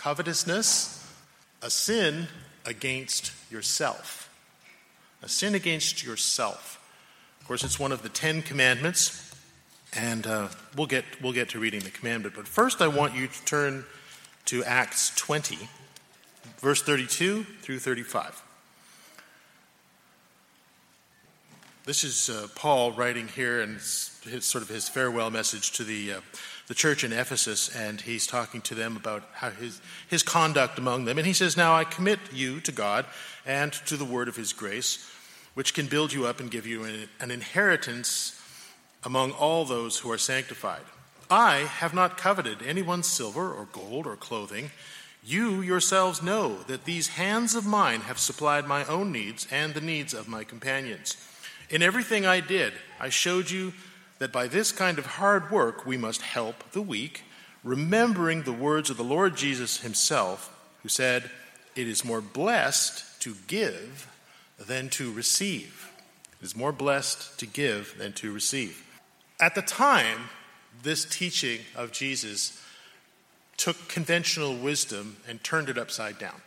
covetousness, a sin against yourself. A sin against yourself. Of course, it's one of the Ten Commandments, and uh, we'll, get, we'll get to reading the commandment. But first, I want you to turn to Acts 20, verse 32 through 35. This is uh, Paul writing here, and it's sort of his farewell message to the, uh, the church in Ephesus, and he's talking to them about how his, his conduct among them. And he says, Now I commit you to God and to the word of his grace, which can build you up and give you an, an inheritance among all those who are sanctified. I have not coveted anyone's silver or gold or clothing. You yourselves know that these hands of mine have supplied my own needs and the needs of my companions. In everything I did, I showed you that by this kind of hard work we must help the weak, remembering the words of the Lord Jesus himself, who said, It is more blessed to give than to receive. It is more blessed to give than to receive. At the time, this teaching of Jesus took conventional wisdom and turned it upside down.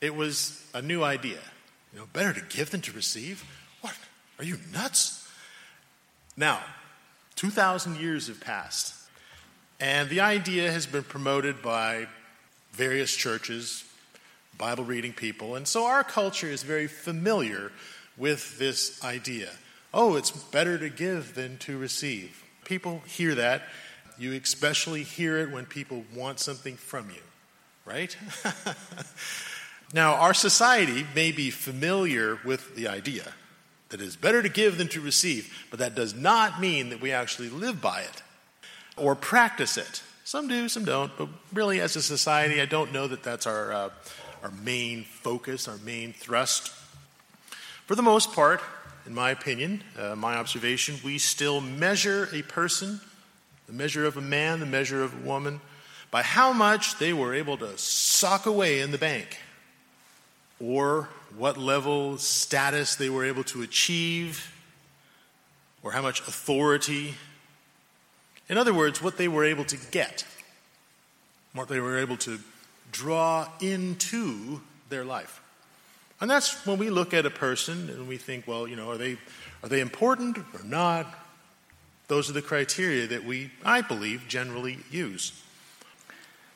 It was a new idea. You know, better to give than to receive? What? Are you nuts? Now, 2,000 years have passed, and the idea has been promoted by various churches, Bible reading people, and so our culture is very familiar with this idea. Oh, it's better to give than to receive. People hear that. You especially hear it when people want something from you, right? now, our society may be familiar with the idea that it is better to give than to receive, but that does not mean that we actually live by it or practice it. Some do, some don't, but really, as a society, I don't know that that's our, uh, our main focus, our main thrust. For the most part, in my opinion, uh, my observation, we still measure a person, the measure of a man, the measure of a woman, by how much they were able to sock away in the bank, or what level status they were able to achieve, or how much authority. In other words, what they were able to get, what they were able to draw into their life. And that's when we look at a person and we think, well, you know, are they, are they important or not? Those are the criteria that we, I believe, generally use.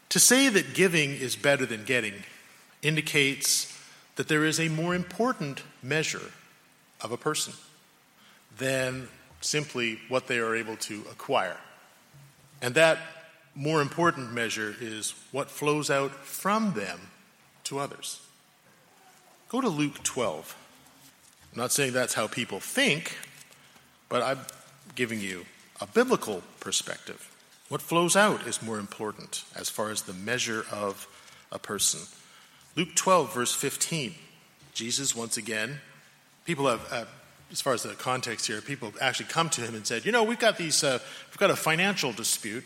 To say that giving is better than getting indicates that there is a more important measure of a person than simply what they are able to acquire. And that more important measure is what flows out from them to others. Go to Luke 12. I'm not saying that's how people think, but I'm giving you a biblical perspective. What flows out is more important as far as the measure of a person. Luke 12, verse 15. Jesus, once again, people have, uh, as far as the context here, people actually come to him and said, You know, we've got these, uh, we've got a financial dispute.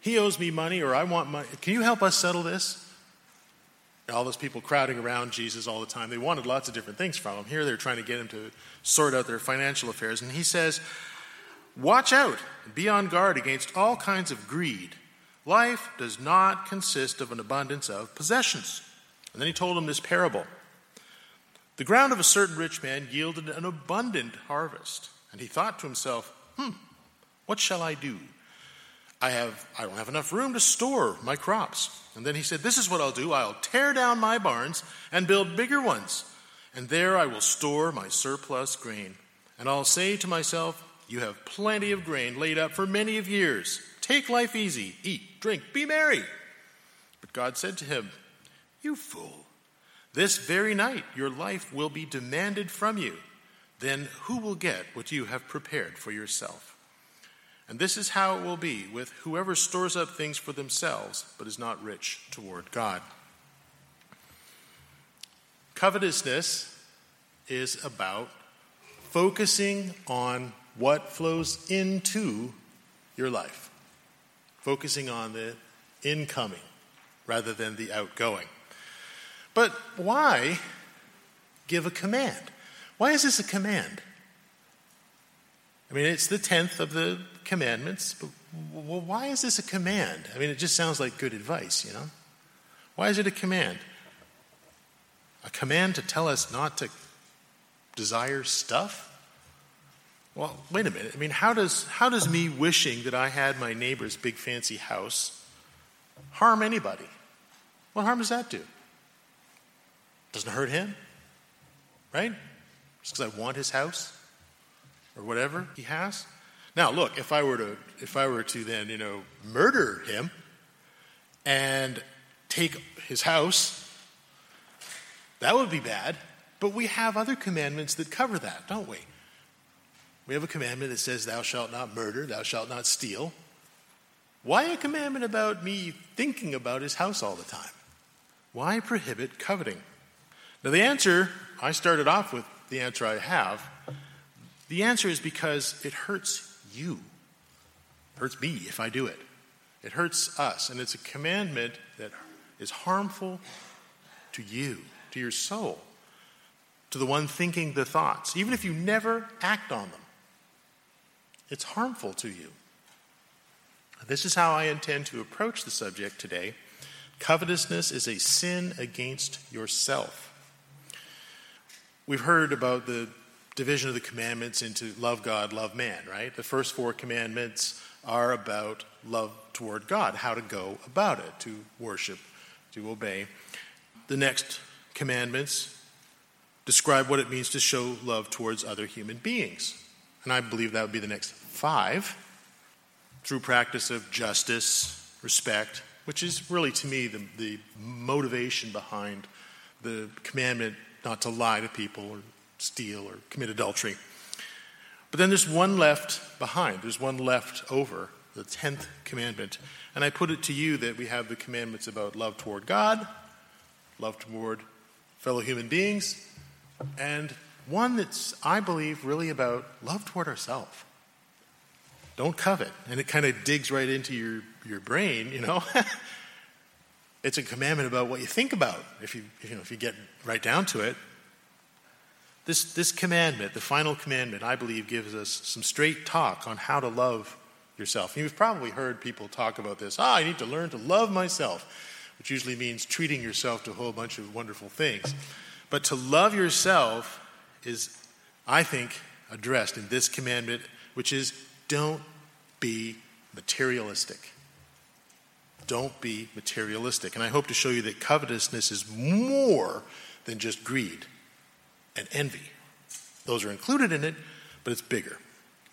He owes me money, or I want money. Can you help us settle this? all those people crowding around Jesus all the time. They wanted lots of different things from him. Here they're trying to get him to sort out their financial affairs. And he says, Watch out be on guard against all kinds of greed. Life does not consist of an abundance of possessions. And then he told him this parable The ground of a certain rich man yielded an abundant harvest. And he thought to himself, Hmm, what shall I do? I, have, I don't have enough room to store my crops. And then he said, This is what I'll do I'll tear down my barns and build bigger ones, and there I will store my surplus grain. And I'll say to myself, You have plenty of grain laid up for many of years. Take life easy, eat, drink, be merry. But God said to him, You fool, this very night your life will be demanded from you. Then who will get what you have prepared for yourself? And this is how it will be with whoever stores up things for themselves, but is not rich toward God. Covetousness is about focusing on what flows into your life, focusing on the incoming rather than the outgoing. But why give a command? Why is this a command? I mean, it's the tenth of the commandments, but why is this a command? I mean, it just sounds like good advice, you know? Why is it a command? A command to tell us not to desire stuff? Well, wait a minute. I mean, how does, how does me wishing that I had my neighbor's big fancy house harm anybody? What harm does that do? Doesn't hurt him, right? Just because I want his house or whatever he has. Now, look, if I were to, if I were to then, you know, murder him and take his house, that would be bad. But we have other commandments that cover that, don't we? We have a commandment that says, Thou shalt not murder, thou shalt not steal. Why a commandment about me thinking about his house all the time? Why prohibit coveting? Now, the answer, I started off with the answer I have. The answer is because it hurts you. It hurts me if I do it. It hurts us. And it's a commandment that is harmful to you, to your soul, to the one thinking the thoughts, even if you never act on them. It's harmful to you. This is how I intend to approach the subject today. Covetousness is a sin against yourself. We've heard about the division of the commandments into love God, love man, right? The first four commandments are about love toward God, how to go about it, to worship, to obey. The next commandments describe what it means to show love towards other human beings. And I believe that would be the next five through practice of justice, respect, which is really to me the, the motivation behind the commandment not to lie to people or steal or commit adultery. But then there's one left behind, there's one left over, the 10th commandment. And I put it to you that we have the commandments about love toward God, love toward fellow human beings, and one that's, I believe, really about love toward ourselves. Don't covet. And it kind of digs right into your, your brain, you know. it's a commandment about what you think about, if you, you know, if you get right down to it. This, this commandment, the final commandment, I believe, gives us some straight talk on how to love yourself. you've probably heard people talk about this. Ah, I need to learn to love myself, which usually means treating yourself to a whole bunch of wonderful things. But to love yourself is, I think, addressed in this commandment, which is don't be materialistic. Don't be materialistic. And I hope to show you that covetousness is more than just greed and envy. Those are included in it, but it's bigger.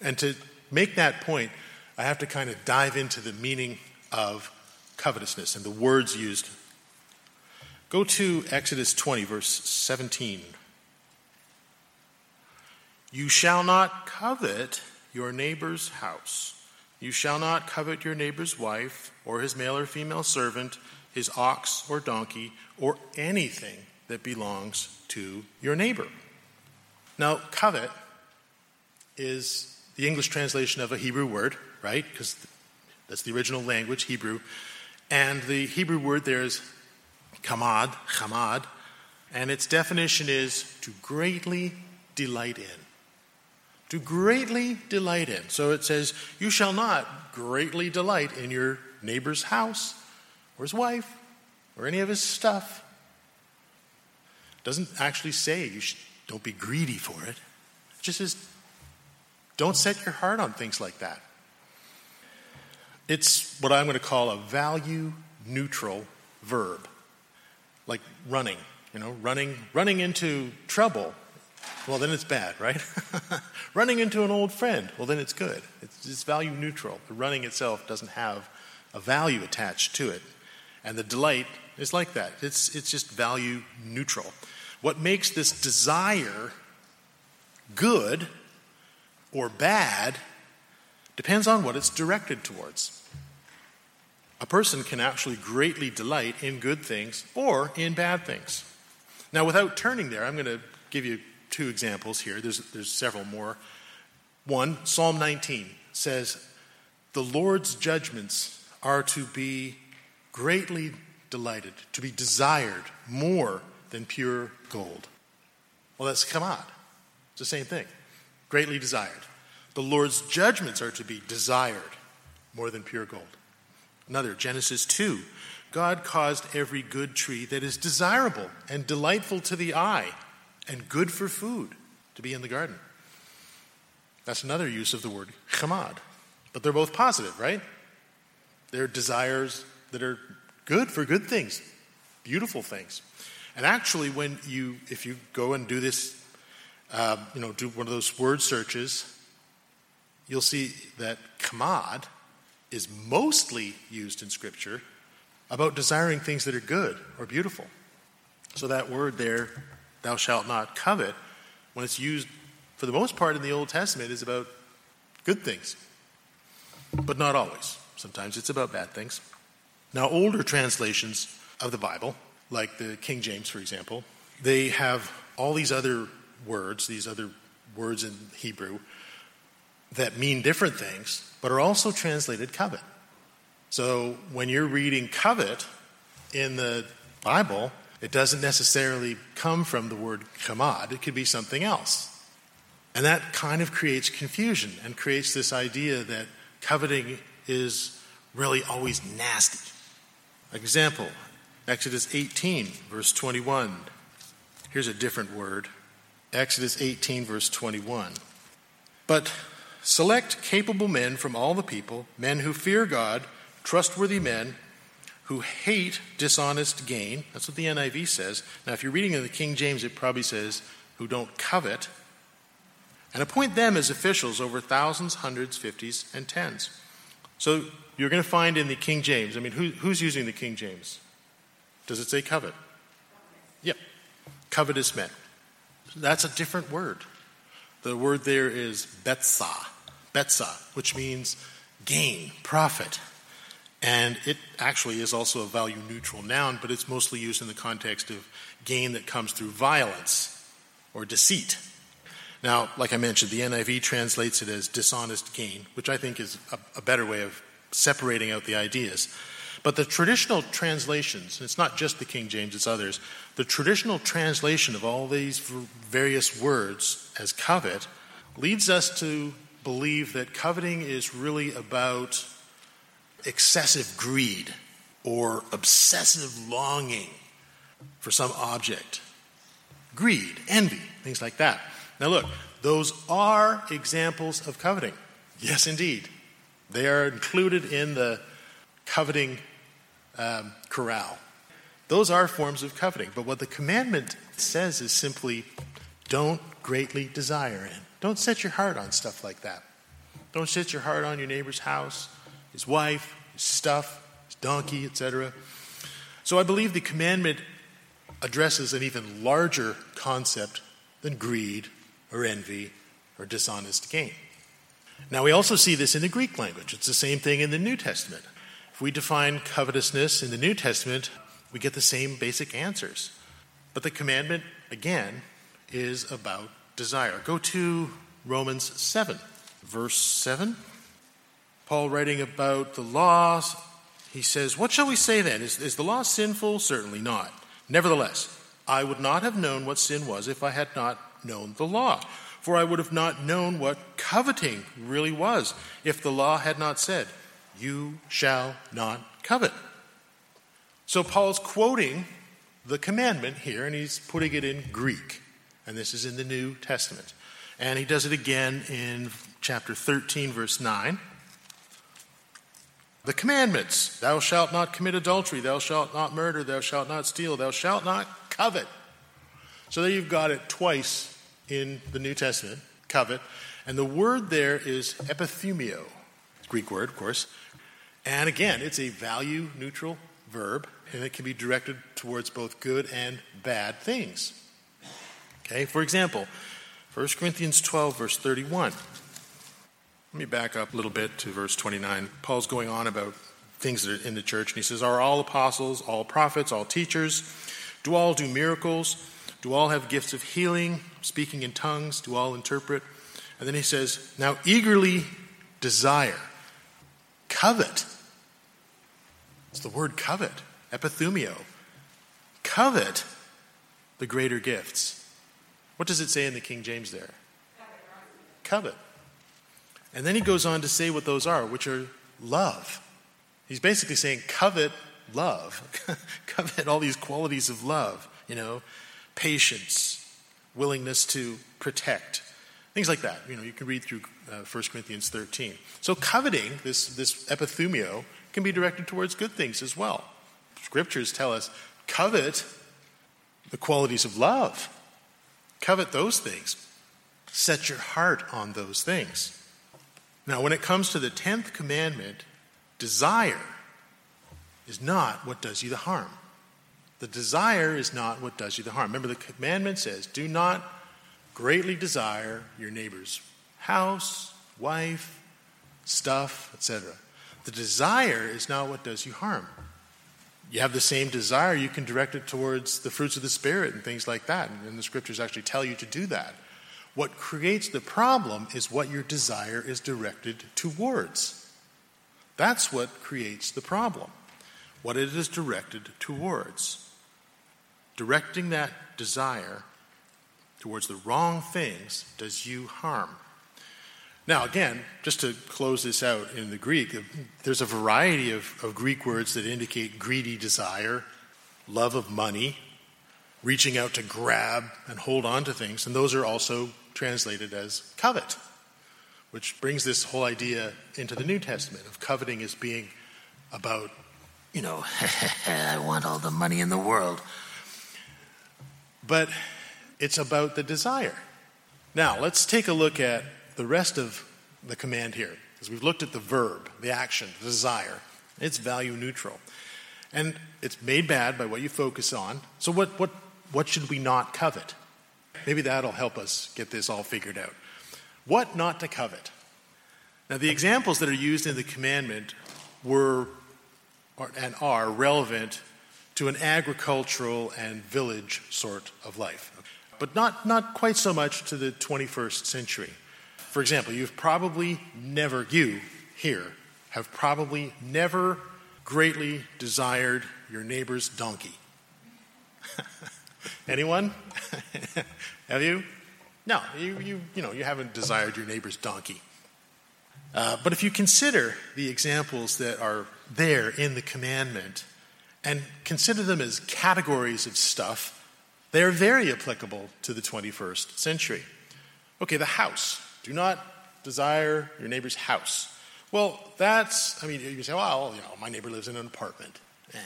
And to make that point, I have to kind of dive into the meaning of covetousness and the words used. Go to Exodus 20, verse 17. You shall not covet your neighbor's house. You shall not covet your neighbor's wife, or his male or female servant, his ox or donkey, or anything that belongs to your neighbor. Now, covet is the English translation of a Hebrew word, right? Because that's the original language, Hebrew. And the Hebrew word there is kamad, chamad, and its definition is to greatly delight in. To greatly delight in. So it says, You shall not greatly delight in your neighbor's house, or his wife, or any of his stuff doesn't actually say you should, don't be greedy for it. It just says don't set your heart on things like that. It's what I'm going to call a value neutral verb, like running. You know, running running into trouble. Well, then it's bad, right? running into an old friend. Well, then it's good. It's, it's value neutral. The running itself doesn't have a value attached to it, and the delight is like that. It's it's just value neutral. What makes this desire good or bad depends on what it's directed towards. A person can actually greatly delight in good things or in bad things. Now, without turning there, I'm going to give you two examples here. There's, there's several more. One, Psalm 19 says, The Lord's judgments are to be greatly delighted, to be desired more than pure gold. Well, that's kamad. It's the same thing. Greatly desired. The Lord's judgments are to be desired more than pure gold. Another, Genesis 2. God caused every good tree that is desirable and delightful to the eye and good for food to be in the garden. That's another use of the word chamad. But they're both positive, right? They're desires that are good for good things, beautiful things. And actually, when you, if you go and do this, uh, you know, do one of those word searches, you'll see that chamad is mostly used in Scripture about desiring things that are good or beautiful. So that word there, thou shalt not covet, when it's used for the most part in the Old Testament, is about good things, but not always. Sometimes it's about bad things. Now, older translations of the Bible, like the King James, for example, they have all these other words, these other words in Hebrew, that mean different things, but are also translated covet. So when you're reading covet in the Bible, it doesn't necessarily come from the word chamad, it could be something else. And that kind of creates confusion and creates this idea that coveting is really always nasty. Example Exodus 18, verse 21. Here's a different word Exodus 18, verse 21. But select capable men from all the people, men who fear God, trustworthy men who hate dishonest gain. That's what the NIV says. Now, if you're reading in the King James, it probably says who don't covet. And appoint them as officials over thousands, hundreds, fifties, and tens. So you're going to find in the King James, I mean, who, who's using the King James? Does it say covet? Yep. Covetous men. That's a different word. The word there is betsa, betsa, which means gain, profit. And it actually is also a value neutral noun, but it's mostly used in the context of gain that comes through violence or deceit. Now, like I mentioned, the NIV translates it as dishonest gain, which I think is a, a better way of separating out the ideas. But the traditional translations, and it's not just the King James, it's others, the traditional translation of all these various words as covet leads us to believe that coveting is really about excessive greed or obsessive longing for some object. Greed, envy, things like that. Now, look, those are examples of coveting. Yes, indeed. They are included in the coveting um, corral. Those are forms of coveting. But what the commandment says is simply don't greatly desire it. Don't set your heart on stuff like that. Don't set your heart on your neighbor's house, his wife, his stuff, his donkey, etc. So I believe the commandment addresses an even larger concept than greed or envy or dishonest gain. Now, we also see this in the Greek language. It's the same thing in the New Testament. If we define covetousness in the New Testament, we get the same basic answers. But the commandment, again, is about desire. Go to Romans 7, verse 7. Paul writing about the law, he says, What shall we say then? Is, is the law sinful? Certainly not. Nevertheless, I would not have known what sin was if I had not known the law. For I would have not known what coveting really was if the law had not said, You shall not covet. So Paul's quoting the commandment here, and he's putting it in Greek. And this is in the New Testament. And he does it again in chapter 13, verse 9. The commandments Thou shalt not commit adultery, thou shalt not murder, thou shalt not steal, thou shalt not covet. So there you've got it twice in the New Testament, covet. And the word there is epithumio, Greek word, of course. And again, it's a value neutral verb, and it can be directed towards both good and bad things. Okay, for example, 1 Corinthians 12, verse 31. Let me back up a little bit to verse 29. Paul's going on about things that are in the church, and he says, Are all apostles, all prophets, all teachers? Do all do miracles? Do all have gifts of healing, speaking in tongues? Do all interpret? And then he says, Now eagerly desire, covet. It's the word covet, epithumio. Covet the greater gifts. What does it say in the King James there? Covet. And then he goes on to say what those are, which are love. He's basically saying, covet love, covet all these qualities of love, you know, patience, willingness to protect, things like that. You know, you can read through uh, 1 Corinthians 13. So coveting, this, this epithumio, can be directed towards good things as well. Scriptures tell us covet the qualities of love, covet those things, set your heart on those things. Now, when it comes to the 10th commandment, desire is not what does you the harm. The desire is not what does you the harm. Remember, the commandment says, do not greatly desire your neighbor's house, wife, stuff, etc. The desire is not what does you harm. You have the same desire, you can direct it towards the fruits of the Spirit and things like that. And the scriptures actually tell you to do that. What creates the problem is what your desire is directed towards. That's what creates the problem, what it is directed towards. Directing that desire towards the wrong things does you harm. Now, again, just to close this out in the Greek, there's a variety of, of Greek words that indicate greedy desire, love of money, reaching out to grab and hold on to things, and those are also translated as covet, which brings this whole idea into the New Testament of coveting as being about, you know, I want all the money in the world. But it's about the desire. Now, let's take a look at the rest of the command here, because we've looked at the verb, the action, the desire. It's value neutral. And it's made bad by what you focus on. So, what, what, what should we not covet? Maybe that'll help us get this all figured out. What not to covet? Now, the examples that are used in the commandment were and are relevant to an agricultural and village sort of life, but not, not quite so much to the 21st century. For example, you've probably never, you here, have probably never greatly desired your neighbor's donkey. Anyone? Have you? No, you, you, you, know, you haven't desired your neighbor's donkey. Uh, but if you consider the examples that are there in the commandment and consider them as categories of stuff, they are very applicable to the 21st century. Okay, the house. Do not desire your neighbor's house. Well, that's, I mean, you say, well, you know, my neighbor lives in an apartment. Eh,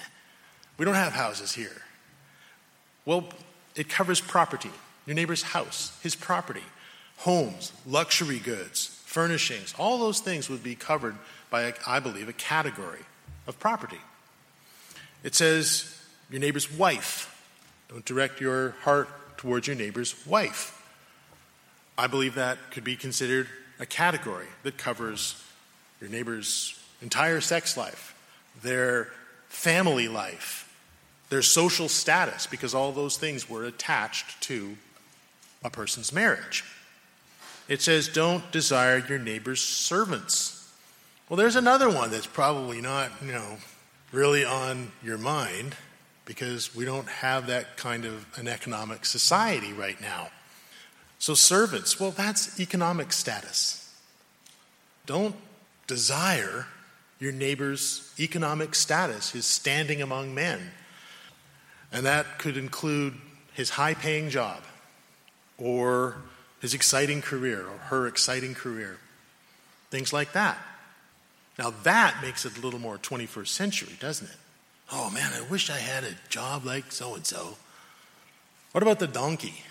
we don't have houses here. Well, it covers property your neighbor's house, his property, homes, luxury goods, furnishings, all those things would be covered by, I believe, a category of property. It says your neighbor's wife. Don't direct your heart towards your neighbor's wife. I believe that could be considered a category that covers your neighbor's entire sex life, their family life, their social status, because all those things were attached to a person's marriage. It says, don't desire your neighbor's servants. Well, there's another one that's probably not, you know, really on your mind because we don't have that kind of an economic society right now. So, servants, well, that's economic status. Don't desire your neighbor's economic status, his standing among men. And that could include his high paying job, or his exciting career or her exciting career. Things like that. Now that makes it a little more 21st century, doesn't it? Oh man, I wish I had a job like so and so. What about the donkey?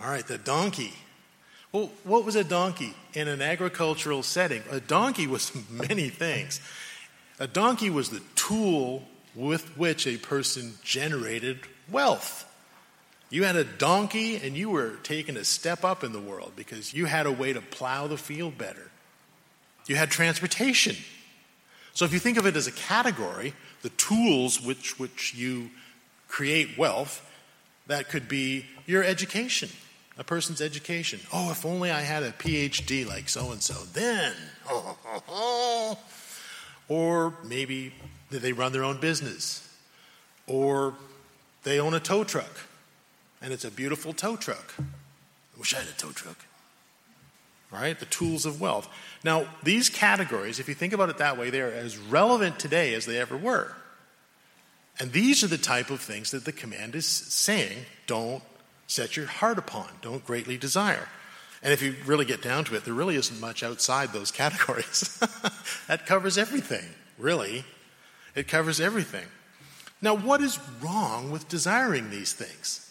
All right, the donkey. Well, what was a donkey in an agricultural setting? A donkey was many things. A donkey was the tool with which a person generated wealth. You had a donkey and you were taking a step up in the world because you had a way to plow the field better. You had transportation. So if you think of it as a category, the tools which, which you create wealth, that could be your education, a person's education. Oh, if only I had a PhD like so and so, then. Oh, or maybe they run their own business, or they own a tow truck and it's a beautiful tow truck. I wish I had a tow truck. Right? the tools of wealth. Now, these categories, if you think about it that way, they are as relevant today as they ever were. And these are the type of things that the command is saying don't set your heart upon, don't greatly desire. And if you really get down to it, there really isn't much outside those categories. that covers everything, really. It covers everything. Now, what is wrong with desiring these things?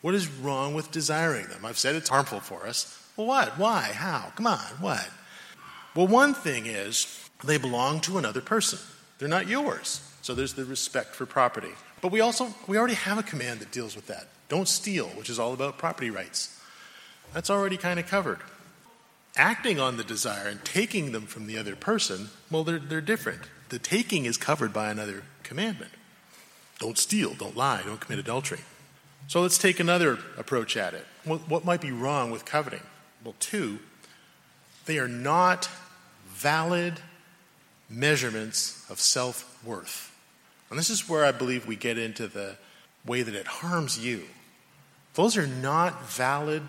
What is wrong with desiring them? I've said it's harmful for us. Well, what? Why? How? Come on, what? Well, one thing is they belong to another person. They're not yours. So there's the respect for property. But we also we already have a command that deals with that. Don't steal, which is all about property rights. That's already kind of covered. Acting on the desire and taking them from the other person, well, they're, they're different. The taking is covered by another commandment. Don't steal, don't lie, don't commit adultery. So let's take another approach at it. What might be wrong with coveting? Well, two, they are not valid measurements of self worth. And this is where I believe we get into the way that it harms you. Those are not valid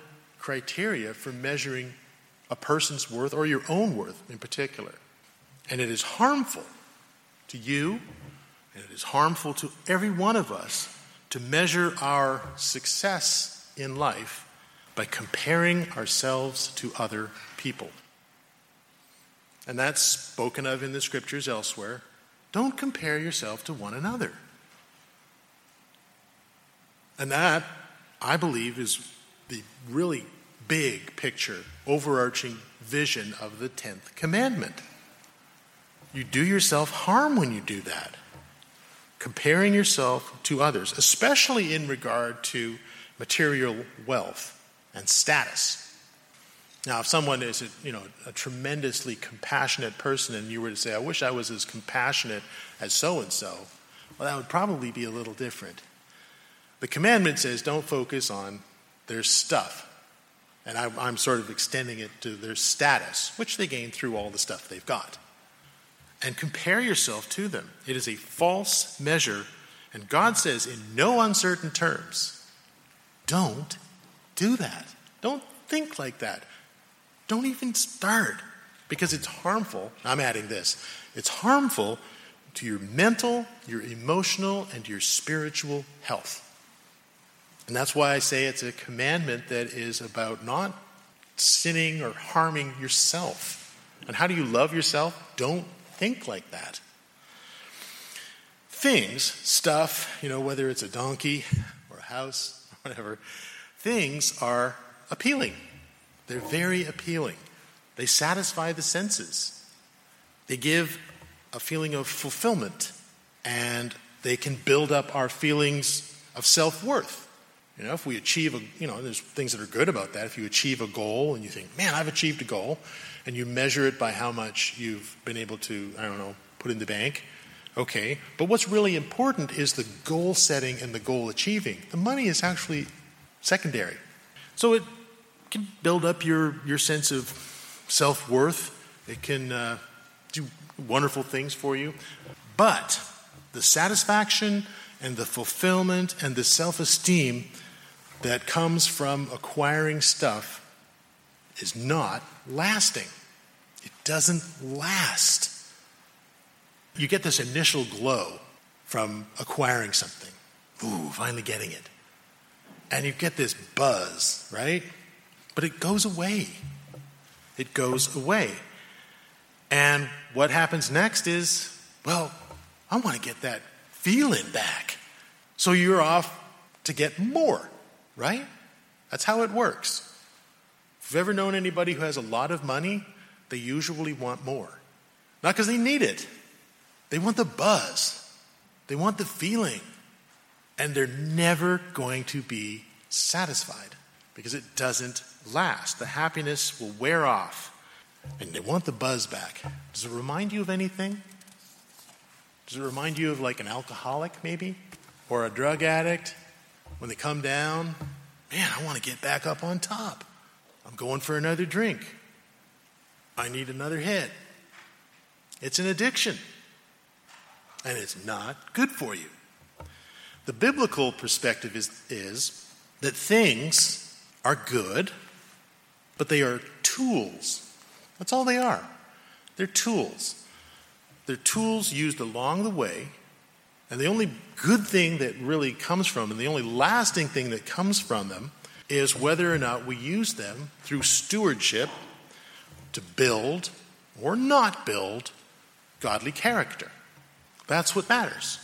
criteria for measuring a person's worth or your own worth in particular. And it is harmful to you, and it is harmful to every one of us to measure our success in life by comparing ourselves to other people. And that's spoken of in the scriptures elsewhere. Don't compare yourself to one another. And that, I believe, is the really big picture, overarching vision of the 10th commandment. You do yourself harm when you do that. Comparing yourself to others, especially in regard to material wealth and status. Now, if someone is a, you know, a tremendously compassionate person and you were to say, I wish I was as compassionate as so and so, well, that would probably be a little different. The commandment says don't focus on their stuff. And I, I'm sort of extending it to their status, which they gain through all the stuff they've got. And compare yourself to them. It is a false measure. And God says, in no uncertain terms, don't do that. Don't think like that. Don't even start because it's harmful. I'm adding this it's harmful to your mental, your emotional, and your spiritual health. And that's why I say it's a commandment that is about not sinning or harming yourself. And how do you love yourself? Don't think like that. Things, stuff, you know, whether it's a donkey or a house or whatever, things are appealing. They're very appealing. They satisfy the senses. They give a feeling of fulfillment and they can build up our feelings of self worth. You know, if we achieve a, you know, there's things that are good about that. If you achieve a goal and you think, man, I've achieved a goal, and you measure it by how much you've been able to, I don't know, put in the bank, okay. But what's really important is the goal setting and the goal achieving. The money is actually secondary. So it can build up your, your sense of self worth, it can uh, do wonderful things for you. But the satisfaction and the fulfillment and the self esteem that comes from acquiring stuff is not lasting. It doesn't last. You get this initial glow from acquiring something. Ooh, finally getting it. And you get this buzz, right? But it goes away. It goes away. And what happens next is, well, I want to get that feeling back. So you're off to get more right? That's how it works. If you've ever known anybody who has a lot of money, they usually want more. Not because they need it, they want the buzz, they want the feeling, and they're never going to be satisfied because it doesn't last. The happiness will wear off, and they want the buzz back. Does it remind you of anything? Does it remind you of like an alcoholic, maybe? Or a drug addict? When they come down, man, I want to get back up on top. I'm going for another drink. I need another hit. It's an addiction, and it's not good for you. The biblical perspective is, is that things are good, but they are tools. That's all they are. They're tools. They're tools used along the way And the only good thing that really comes from and the only lasting thing that comes from them, is whether or not we use them through stewardship to build or not build godly character. That's what matters.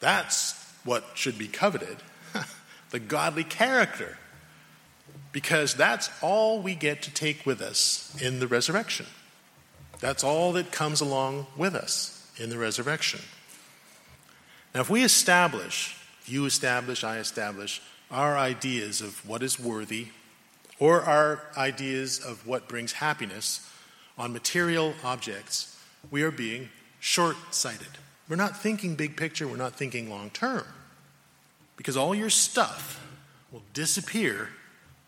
That's what should be coveted the godly character. Because that's all we get to take with us in the resurrection. That's all that comes along with us in the resurrection. Now, if we establish, you establish, I establish, our ideas of what is worthy or our ideas of what brings happiness on material objects, we are being short sighted. We're not thinking big picture, we're not thinking long term. Because all your stuff will disappear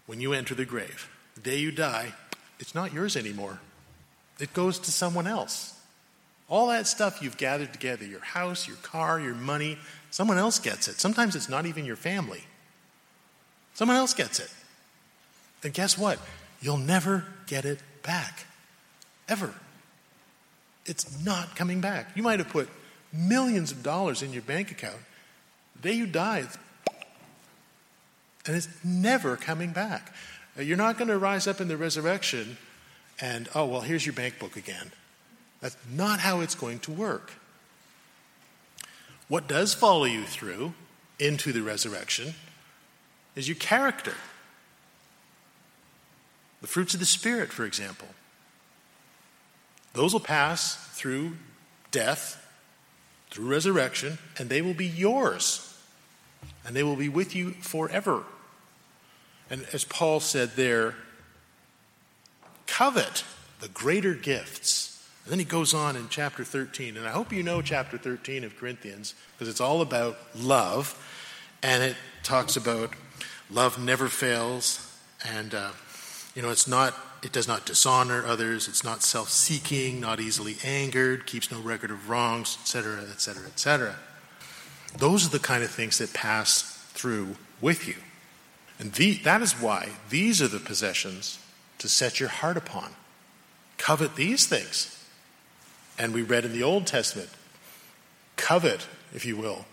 when you enter the grave. The day you die, it's not yours anymore, it goes to someone else. All that stuff you've gathered together your house, your car, your money someone else gets it. Sometimes it's not even your family. Someone else gets it. And guess what? You'll never get it back. Ever. It's not coming back. You might have put millions of dollars in your bank account. The day you die, and it's never coming back. You're not going to rise up in the resurrection and, oh, well, here's your bank book again. That's not how it's going to work. What does follow you through into the resurrection is your character. The fruits of the Spirit, for example. Those will pass through death, through resurrection, and they will be yours. And they will be with you forever. And as Paul said there, covet the greater gifts. And then he goes on in chapter 13, and I hope you know chapter 13 of Corinthians because it's all about love, and it talks about love never fails, and uh, you know it's not it does not dishonor others, it's not self-seeking, not easily angered, keeps no record of wrongs, etc., etc., etc. Those are the kind of things that pass through with you. And the, that is why these are the possessions to set your heart upon. Covet these things. And we read in the Old Testament, covet, if you will,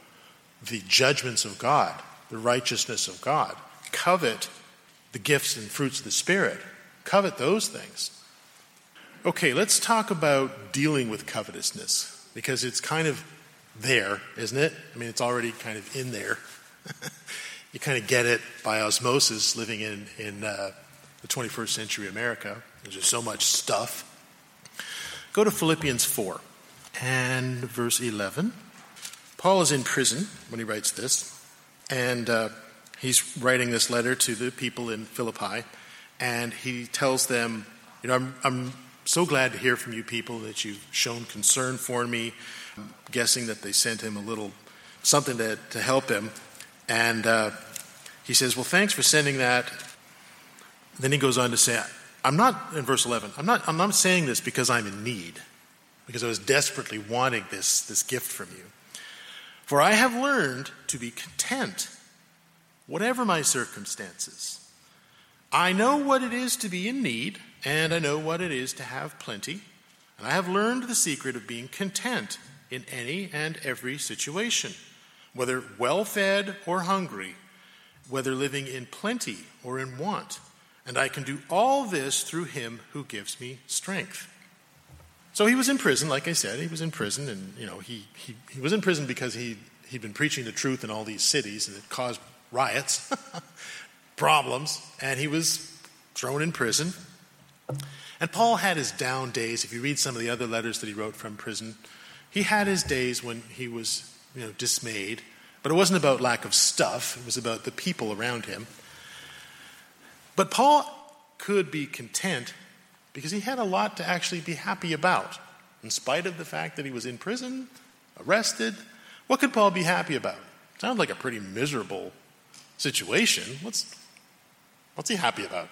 the judgments of God, the righteousness of God. Covet the gifts and fruits of the Spirit. Covet those things. Okay, let's talk about dealing with covetousness because it's kind of there, isn't it? I mean, it's already kind of in there. you kind of get it by osmosis living in, in uh, the 21st century America. There's just so much stuff. Go to Philippians 4 and verse 11. Paul is in prison when he writes this, and uh, he's writing this letter to the people in Philippi, and he tells them, You know, I'm, I'm so glad to hear from you people that you've shown concern for me. I'm guessing that they sent him a little something to, to help him. And uh, he says, Well, thanks for sending that. Then he goes on to say, I'm not, in verse 11, I'm not, I'm not saying this because I'm in need, because I was desperately wanting this, this gift from you. For I have learned to be content, whatever my circumstances. I know what it is to be in need, and I know what it is to have plenty. And I have learned the secret of being content in any and every situation whether well fed or hungry, whether living in plenty or in want. And I can do all this through him who gives me strength. So he was in prison, like I said, he was in prison, and you know, he, he, he was in prison because he, he'd been preaching the truth in all these cities, and it caused riots, problems, and he was thrown in prison. And Paul had his down days. If you read some of the other letters that he wrote from prison, he had his days when he was you know, dismayed. But it wasn't about lack of stuff, it was about the people around him. But Paul could be content because he had a lot to actually be happy about. In spite of the fact that he was in prison, arrested, what could Paul be happy about? Sounds like a pretty miserable situation. What's, what's he happy about?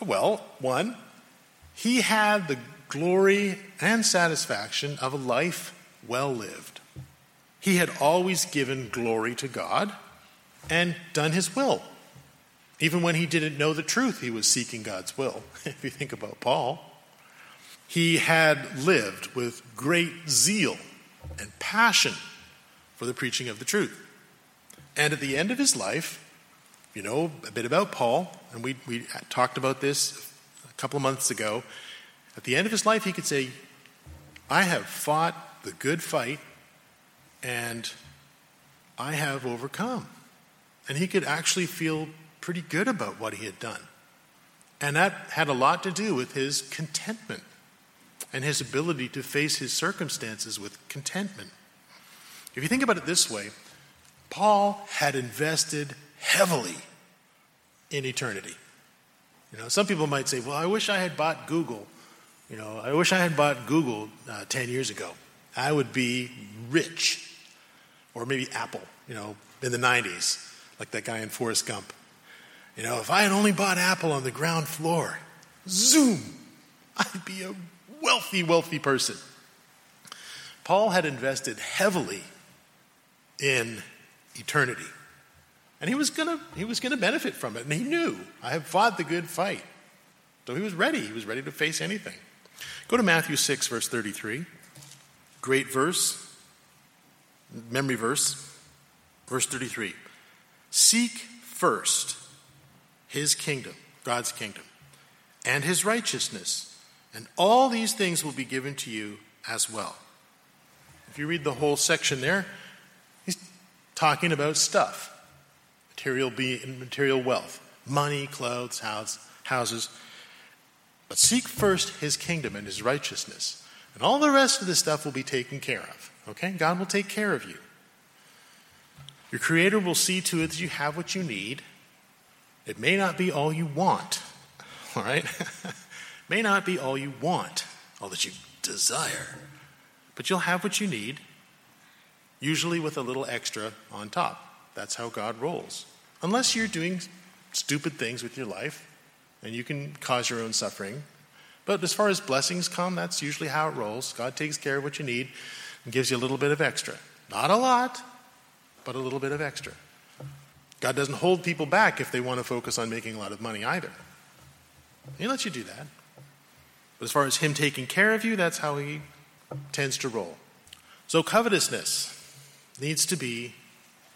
Well, one, he had the glory and satisfaction of a life well lived. He had always given glory to God and done his will. Even when he didn't know the truth, he was seeking God's will. if you think about Paul, he had lived with great zeal and passion for the preaching of the truth. And at the end of his life, you know a bit about Paul, and we, we talked about this a couple of months ago. At the end of his life, he could say, I have fought the good fight, and I have overcome. And he could actually feel pretty good about what he had done. And that had a lot to do with his contentment and his ability to face his circumstances with contentment. If you think about it this way, Paul had invested heavily in eternity. You know, some people might say, well, I wish I had bought Google. You know, I wish I had bought Google uh, 10 years ago. I would be rich. Or maybe Apple, you know, in the 90s, like that guy in Forrest Gump. You know, if I had only bought Apple on the ground floor, zoom, I'd be a wealthy, wealthy person. Paul had invested heavily in eternity. And he was gonna he was gonna benefit from it. And he knew I have fought the good fight. So he was ready. He was ready to face anything. Go to Matthew 6, verse 33. Great verse, memory verse, verse 33. Seek first his kingdom, God's kingdom, and his righteousness, and all these things will be given to you as well. If you read the whole section there, he's talking about stuff material, be, material wealth, money, clothes, house, houses. But seek first his kingdom and his righteousness, and all the rest of the stuff will be taken care of. Okay? God will take care of you. Your Creator will see to it that you have what you need. It may not be all you want, all right? may not be all you want, all that you desire, but you'll have what you need, usually with a little extra on top. That's how God rolls. Unless you're doing stupid things with your life and you can cause your own suffering. But as far as blessings come, that's usually how it rolls. God takes care of what you need and gives you a little bit of extra. Not a lot, but a little bit of extra. God doesn't hold people back if they want to focus on making a lot of money either. He lets you do that. But as far as Him taking care of you, that's how He tends to roll. So covetousness needs to be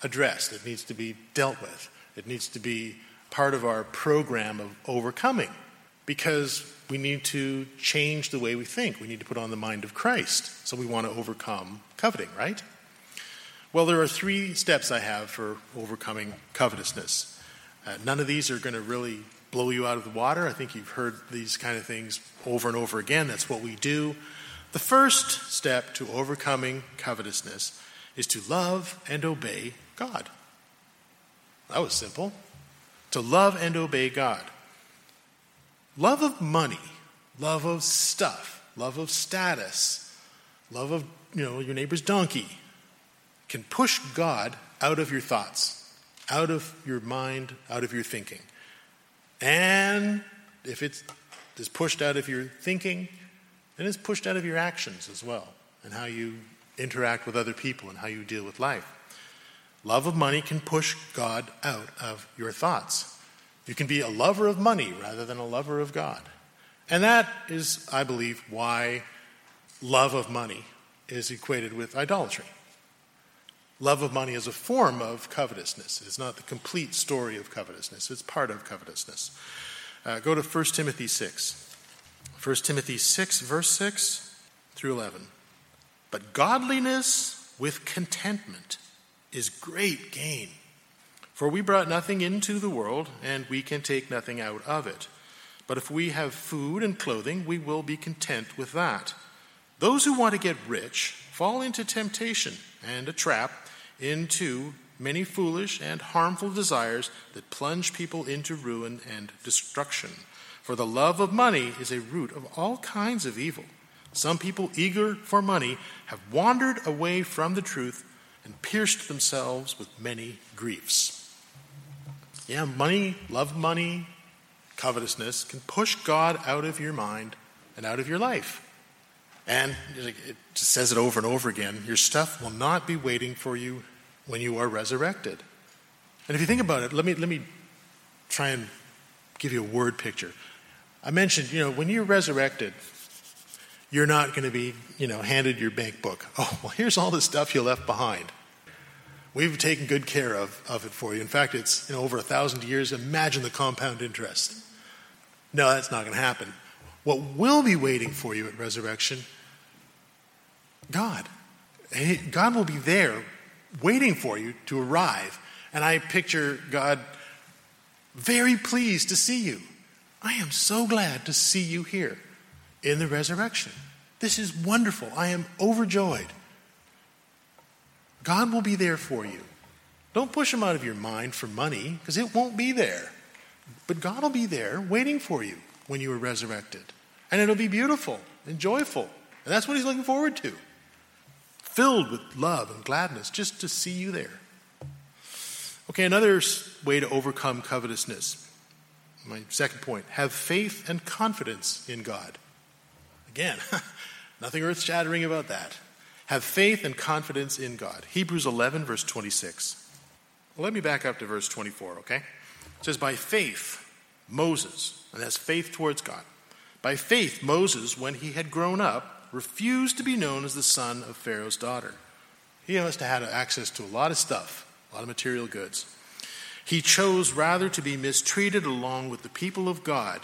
addressed, it needs to be dealt with, it needs to be part of our program of overcoming because we need to change the way we think. We need to put on the mind of Christ. So we want to overcome coveting, right? Well, there are three steps I have for overcoming covetousness. Uh, none of these are going to really blow you out of the water. I think you've heard these kind of things over and over again. That's what we do. The first step to overcoming covetousness is to love and obey God. That was simple. To love and obey God. Love of money, love of stuff, love of status, love of you know your neighbor's donkey can push God out of your thoughts, out of your mind, out of your thinking. And if it's is pushed out of your thinking, then it's pushed out of your actions as well, and how you interact with other people and how you deal with life. Love of money can push God out of your thoughts. You can be a lover of money rather than a lover of God. And that is, I believe, why love of money is equated with idolatry. Love of money is a form of covetousness. It's not the complete story of covetousness, it's part of covetousness. Uh, go to 1 Timothy 6. 1 Timothy 6, verse 6 through 11. But godliness with contentment is great gain. For we brought nothing into the world, and we can take nothing out of it. But if we have food and clothing, we will be content with that. Those who want to get rich fall into temptation and a trap, into many foolish and harmful desires that plunge people into ruin and destruction. For the love of money is a root of all kinds of evil. Some people eager for money have wandered away from the truth and pierced themselves with many griefs. Yeah, money, love money, covetousness can push God out of your mind and out of your life. And it just says it over and over again your stuff will not be waiting for you when you are resurrected. And if you think about it, let me, let me try and give you a word picture. I mentioned, you know, when you're resurrected, you're not going to be, you know, handed your bank book. Oh, well, here's all the stuff you left behind. We've taken good care of, of it for you. In fact, it's you know, over a thousand years. Imagine the compound interest. No, that's not going to happen. What will be waiting for you at resurrection? God. God will be there waiting for you to arrive. And I picture God very pleased to see you. I am so glad to see you here in the resurrection. This is wonderful. I am overjoyed. God will be there for you. Don't push him out of your mind for money because it won't be there. But God will be there waiting for you when you are resurrected. And it'll be beautiful and joyful. And that's what he's looking forward to. Filled with love and gladness just to see you there. Okay, another way to overcome covetousness. My second point have faith and confidence in God. Again, nothing earth shattering about that. Have faith and confidence in God. Hebrews 11, verse 26. Well, let me back up to verse 24, okay? It says, By faith, Moses, and that's faith towards God. By faith, Moses, when he had grown up, refused to be known as the son of Pharaoh's daughter. He must have had access to a lot of stuff, a lot of material goods. He chose rather to be mistreated along with the people of God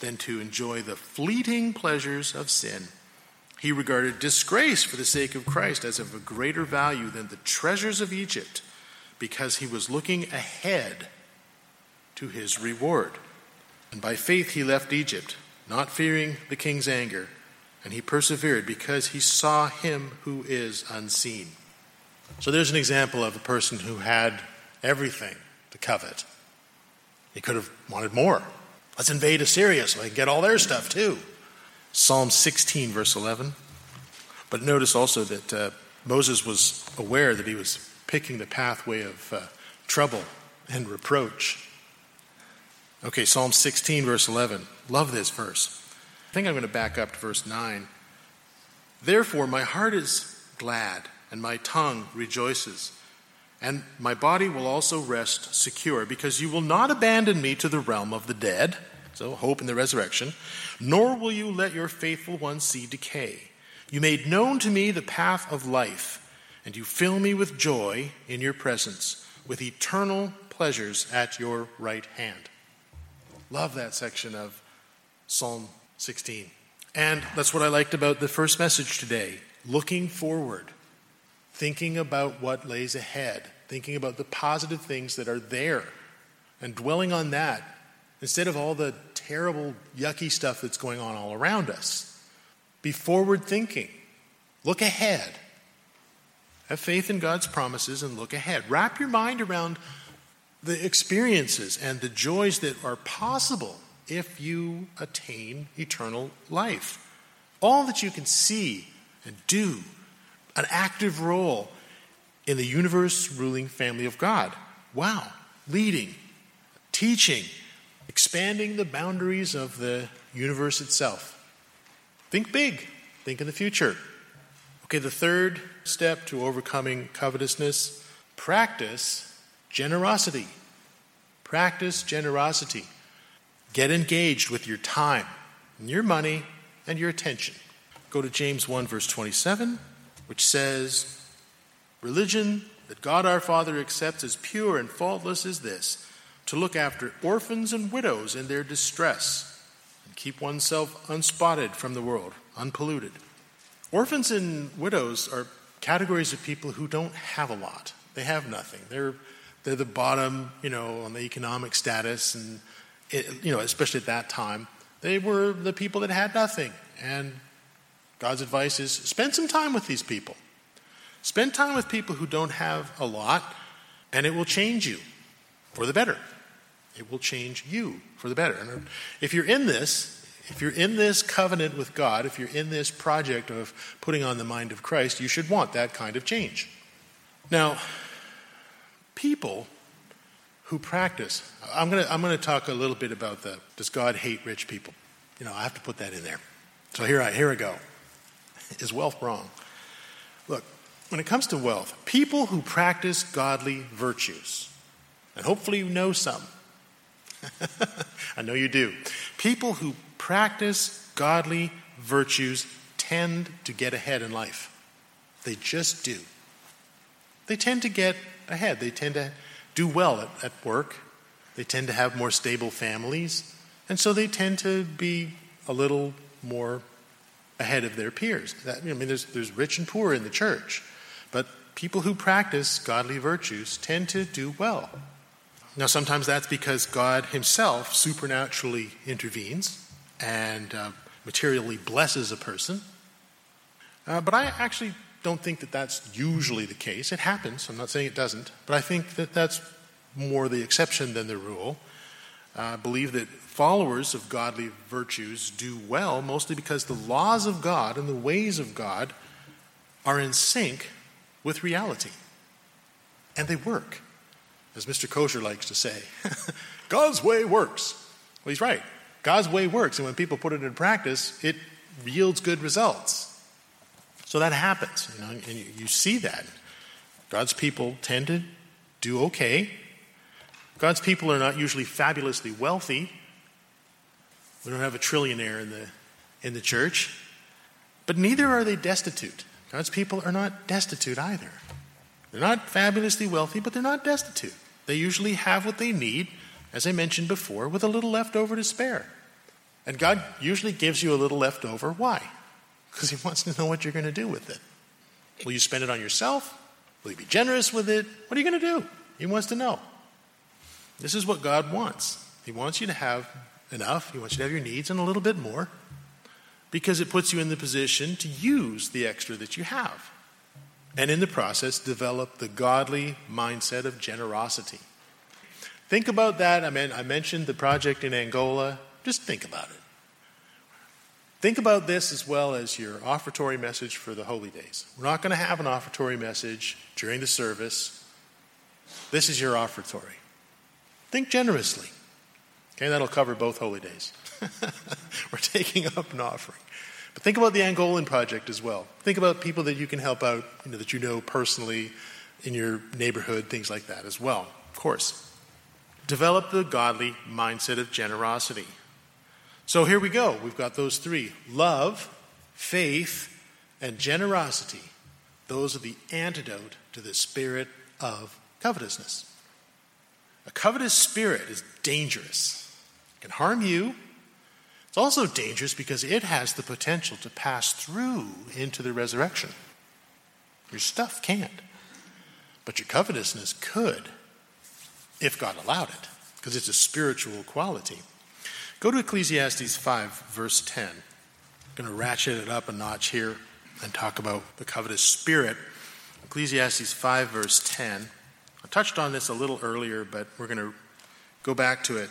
than to enjoy the fleeting pleasures of sin. He regarded disgrace for the sake of Christ as of a greater value than the treasures of Egypt because he was looking ahead to his reward. And by faith he left Egypt, not fearing the king's anger, and he persevered because he saw him who is unseen. So there's an example of a person who had everything to covet. He could have wanted more. Let's invade Assyria so I can get all their stuff too. Psalm 16, verse 11. But notice also that uh, Moses was aware that he was picking the pathway of uh, trouble and reproach. Okay, Psalm 16, verse 11. Love this verse. I think I'm going to back up to verse 9. Therefore, my heart is glad, and my tongue rejoices, and my body will also rest secure, because you will not abandon me to the realm of the dead so, hope in the resurrection. Nor will you let your faithful one see decay. You made known to me the path of life, and you fill me with joy in your presence, with eternal pleasures at your right hand. Love that section of Psalm 16. And that's what I liked about the first message today looking forward, thinking about what lays ahead, thinking about the positive things that are there, and dwelling on that instead of all the terrible, yucky stuff that's going on all around us. Be forward thinking. Look ahead. Have faith in God's promises and look ahead. Wrap your mind around the experiences and the joys that are possible if you attain eternal life. All that you can see and do, an active role in the universe ruling family of God. Wow. Leading, teaching, expanding the boundaries of the universe itself. Think big, think in the future. Okay, the third step to overcoming covetousness practice generosity. Practice generosity. Get engaged with your time, your money, and your attention. Go to James 1, verse 27, which says, Religion that God our Father accepts as pure and faultless is this to look after orphans and widows in their distress and keep oneself unspotted from the world, unpolluted. Orphans and widows are categories of people who don't have a lot. They have nothing. They're they're the bottom, you know, on the economic status, and it, you know, especially at that time, they were the people that had nothing. And God's advice is spend some time with these people. Spend time with people who don't have a lot, and it will change you for the better. It will change you for the better. And if you're in this, if you're in this covenant with God, if you're in this project of putting on the mind of Christ, you should want that kind of change. Now, people who practice, I'm going to I'm to talk a little bit about the does God hate rich people? You know, I have to put that in there. So here I here I go. Is wealth wrong? Look, when it comes to wealth, people who practice godly virtues, and hopefully you know some, I know you do. People who practice godly virtues tend to get ahead in life. They just do. they tend to get ahead. They tend to do well at, at work. They tend to have more stable families. And so they tend to be a little more ahead of their peers. That, I mean, there's, there's rich and poor in the church, but people who practice godly virtues tend to do well. Now, sometimes that's because God Himself supernaturally intervenes and uh, materially blesses a person. Uh, but I actually don't think that that's usually the case. It happens, I'm not saying it doesn't, but I think that that's more the exception than the rule. Uh, I believe that followers of godly virtues do well mostly because the laws of God and the ways of God are in sync with reality. And they work. As Mr. Kosher likes to say, God's way works. Well, he's right. God's way works, and when people put it in practice, it yields good results. So that happens, you know, and you, see that. God's people tend to do okay God's people are not usually fabulously wealthy. We don't have a trillionaire in the, in the church, but neither are they destitute. God's people are not destitute either. They're not fabulously wealthy, but they're not destitute. They usually have what they need, as I mentioned before, with a little left over to spare. And God usually gives you a little left over. Why? Because He wants to know what you're going to do with it. Will you spend it on yourself? Will you be generous with it? What are you going to do? He wants to know. This is what God wants. He wants you to have enough, He wants you to have your needs and a little bit more because it puts you in the position to use the extra that you have. And in the process, develop the godly mindset of generosity. Think about that. I mean, I mentioned the project in Angola. Just think about it. Think about this as well as your offertory message for the holy days. We're not going to have an offertory message during the service. This is your offertory. Think generously. Okay, that'll cover both holy days. We're taking up an offering. But think about the Angolan project as well. Think about people that you can help out, you know, that you know personally in your neighborhood, things like that as well, of course. Develop the godly mindset of generosity. So here we go. We've got those three love, faith, and generosity. Those are the antidote to the spirit of covetousness. A covetous spirit is dangerous. It can harm you. It's also dangerous because it has the potential to pass through into the resurrection. Your stuff can't. But your covetousness could, if God allowed it, because it's a spiritual quality. Go to Ecclesiastes 5, verse 10. I'm going to ratchet it up a notch here and talk about the covetous spirit. Ecclesiastes 5, verse 10. I touched on this a little earlier, but we're going to go back to it.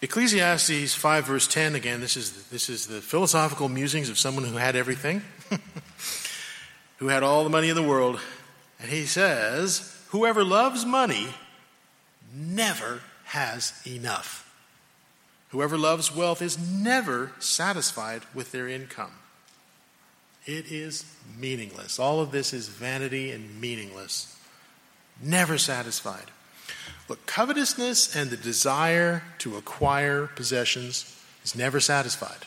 Ecclesiastes 5, verse 10, again, this is, this is the philosophical musings of someone who had everything, who had all the money in the world. And he says, Whoever loves money never has enough. Whoever loves wealth is never satisfied with their income. It is meaningless. All of this is vanity and meaningless. Never satisfied. But covetousness and the desire to acquire possessions is never satisfied.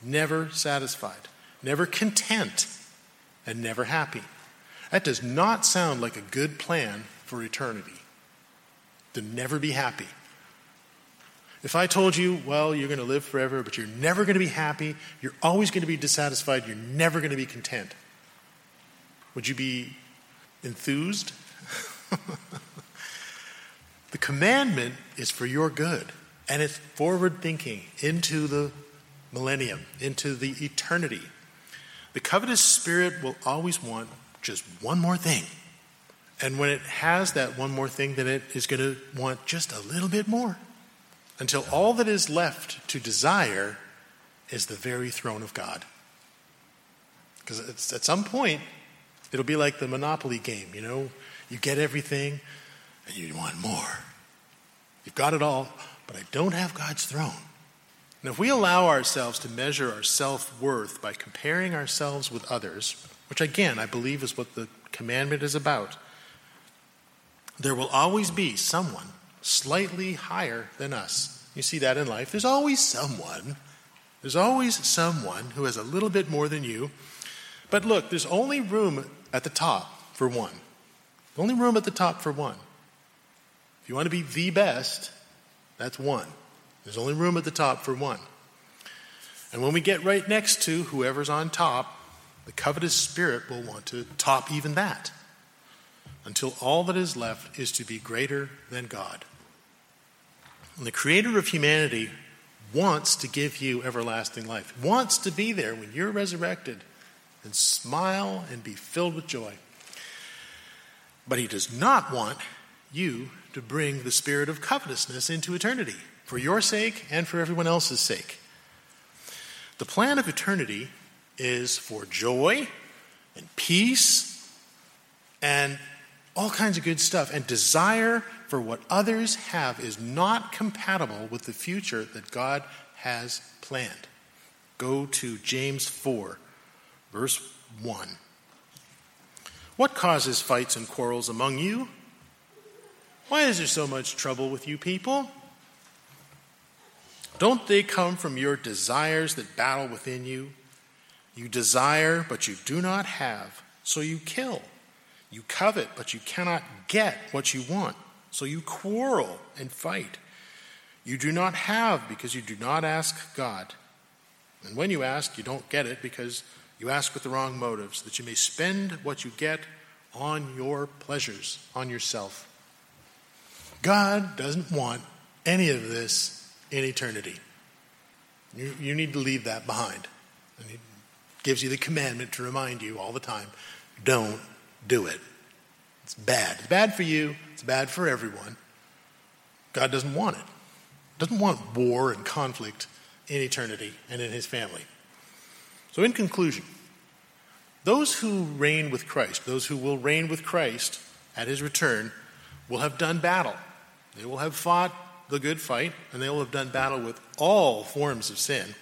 Never satisfied. Never content. And never happy. That does not sound like a good plan for eternity. To never be happy. If I told you, well, you're going to live forever, but you're never going to be happy, you're always going to be dissatisfied, you're never going to be content, would you be enthused? the commandment is for your good, and it's forward thinking into the millennium, into the eternity. The covetous spirit will always want just one more thing. And when it has that one more thing, then it is going to want just a little bit more until all that is left to desire is the very throne of God. Because at some point, it'll be like the Monopoly game, you know? You get everything, and you want more. You've got it all, but I don't have God's throne. And if we allow ourselves to measure our self worth by comparing ourselves with others, which again I believe is what the commandment is about, there will always be someone slightly higher than us. You see that in life. There's always someone. There's always someone who has a little bit more than you. But look, there's only room at the top for one. Only room at the top for one. If you want to be the best, that's one. There's only room at the top for one. And when we get right next to whoever's on top, the covetous spirit will want to top even that until all that is left is to be greater than God. And the creator of humanity wants to give you everlasting life, wants to be there when you're resurrected and smile and be filled with joy. But he does not want you to bring the spirit of covetousness into eternity for your sake and for everyone else's sake. The plan of eternity is for joy and peace and all kinds of good stuff. And desire for what others have is not compatible with the future that God has planned. Go to James 4, verse 1. What causes fights and quarrels among you? Why is there so much trouble with you people? Don't they come from your desires that battle within you? You desire, but you do not have, so you kill. You covet, but you cannot get what you want, so you quarrel and fight. You do not have because you do not ask God. And when you ask, you don't get it because you ask with the wrong motives, that you may spend what you get on your pleasures, on yourself. God doesn't want any of this in eternity. You, you need to leave that behind. And He gives you the commandment to remind you all the time don't do it. It's bad. It's bad for you, it's bad for everyone. God doesn't want it. Doesn't want war and conflict in eternity and in his family. So, in conclusion, those who reign with Christ, those who will reign with Christ at his return, will have done battle. They will have fought the good fight, and they will have done battle with all forms of sin.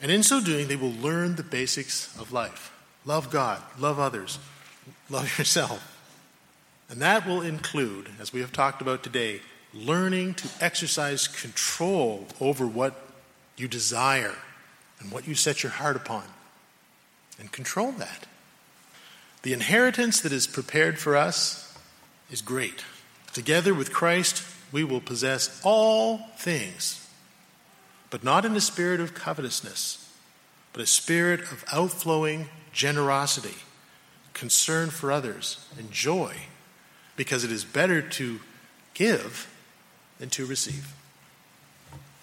And in so doing, they will learn the basics of life love God, love others, love yourself. And that will include, as we have talked about today, learning to exercise control over what you desire and what you set your heart upon, and control that. The inheritance that is prepared for us is great. Together with Christ, we will possess all things, but not in a spirit of covetousness, but a spirit of outflowing generosity, concern for others, and joy, because it is better to give than to receive.